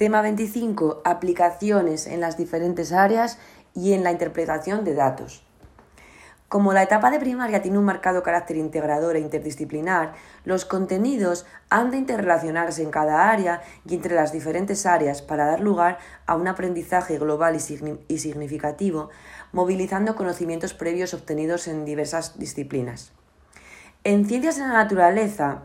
Tema 25. Aplicaciones en las diferentes áreas y en la interpretación de datos. Como la etapa de primaria tiene un marcado carácter integrador e interdisciplinar, los contenidos han de interrelacionarse en cada área y entre las diferentes áreas para dar lugar a un aprendizaje global y, significativo, movilizando conocimientos previos obtenidos en diversas disciplinas. En ciencias de la naturaleza,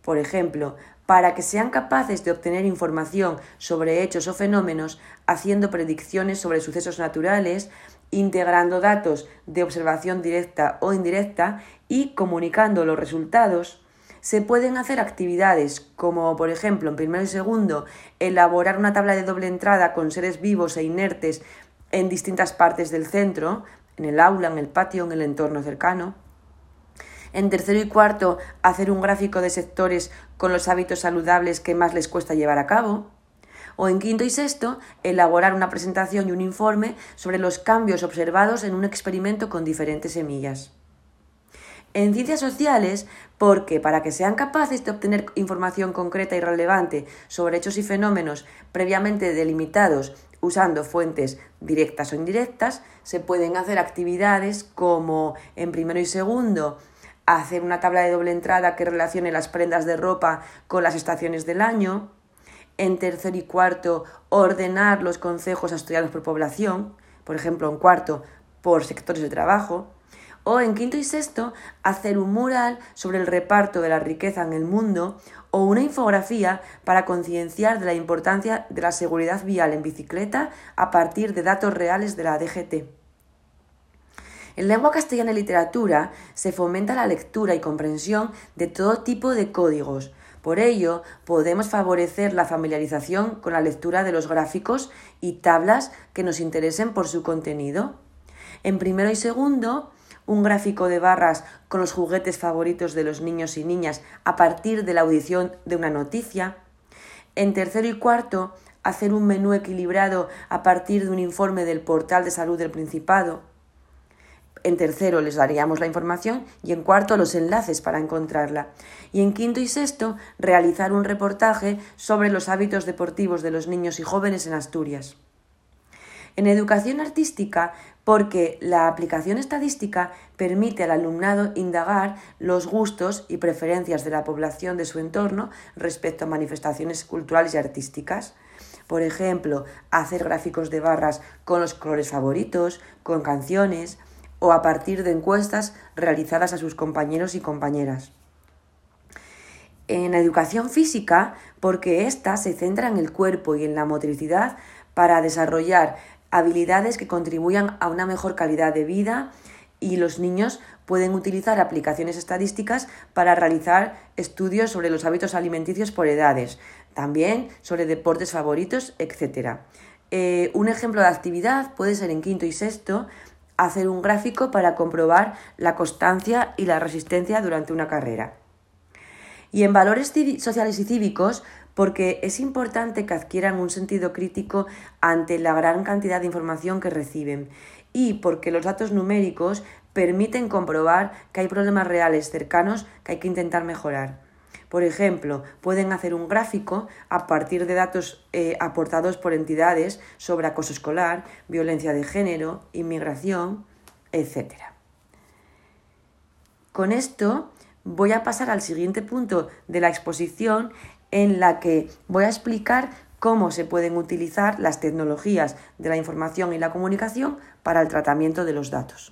por ejemplo, para que sean capaces de obtener información sobre hechos o fenómenos, haciendo predicciones sobre sucesos naturales, integrando datos de observación directa o indirecta y comunicando los resultados, se pueden hacer actividades como, por ejemplo, en primero y segundo, elaborar una tabla de doble entrada con seres vivos e inertes en distintas partes del centro, en el aula, en el patio, en el entorno cercano, en tercero y cuarto, hacer un gráfico de sectores con los hábitos saludables que más les cuesta llevar a cabo. O en quinto y sexto, elaborar una presentación y un informe sobre los cambios observados en un experimento con diferentes semillas. En ciencias sociales, porque para que sean capaces de obtener información concreta y relevante sobre hechos y fenómenos previamente delimitados usando fuentes directas o indirectas, se pueden hacer actividades como en primero y segundo hacer una tabla de doble entrada que relacione las prendas de ropa con las estaciones del año. En tercer y cuarto, ordenar los consejos estudiados por población, por ejemplo, en cuarto, por sectores de trabajo. O en quinto y sexto, hacer un mural sobre el reparto de la riqueza en el mundo o una infografía para concienciar de la importancia de la seguridad vial en bicicleta a partir de datos reales de la DGT. En lengua castellana y literatura se fomenta la lectura y comprensión de todo tipo de códigos. Por ello, podemos favorecer la familiarización con la lectura de los gráficos y tablas que nos interesen por su contenido. En primero y segundo, un gráfico de barras con los juguetes favoritos de los niños y niñas a partir de la audición de una noticia. En tercero y cuarto, hacer un menú equilibrado a partir de un informe del portal de salud del Principado. En tercero les daríamos la información y en cuarto los enlaces para encontrarla. Y en quinto y sexto realizar un reportaje sobre los hábitos deportivos de los niños y jóvenes en Asturias. En educación artística, porque la aplicación estadística permite al alumnado indagar los gustos y preferencias de la población de su entorno respecto a manifestaciones culturales y artísticas. Por ejemplo, hacer gráficos de barras con los colores favoritos, con canciones, o a partir de encuestas realizadas a sus compañeros y compañeras. En educación física, porque ésta se centra en el cuerpo y en la motricidad para desarrollar habilidades que contribuyan a una mejor calidad de vida y los niños pueden utilizar aplicaciones estadísticas para realizar estudios sobre los hábitos alimenticios por edades, también sobre deportes favoritos, etc. Eh, un ejemplo de actividad puede ser en quinto y sexto hacer un gráfico para comprobar la constancia y la resistencia durante una carrera. Y en valores sociales y cívicos, porque es importante que adquieran un sentido crítico ante la gran cantidad de información que reciben y porque los datos numéricos permiten comprobar que hay problemas reales cercanos que hay que intentar mejorar. Por ejemplo, pueden hacer un gráfico a partir de datos eh, aportados por entidades sobre acoso escolar, violencia de género, inmigración, etc. Con esto voy a pasar al siguiente punto de la exposición en la que voy a explicar cómo se pueden utilizar las tecnologías de la información y la comunicación para el tratamiento de los datos.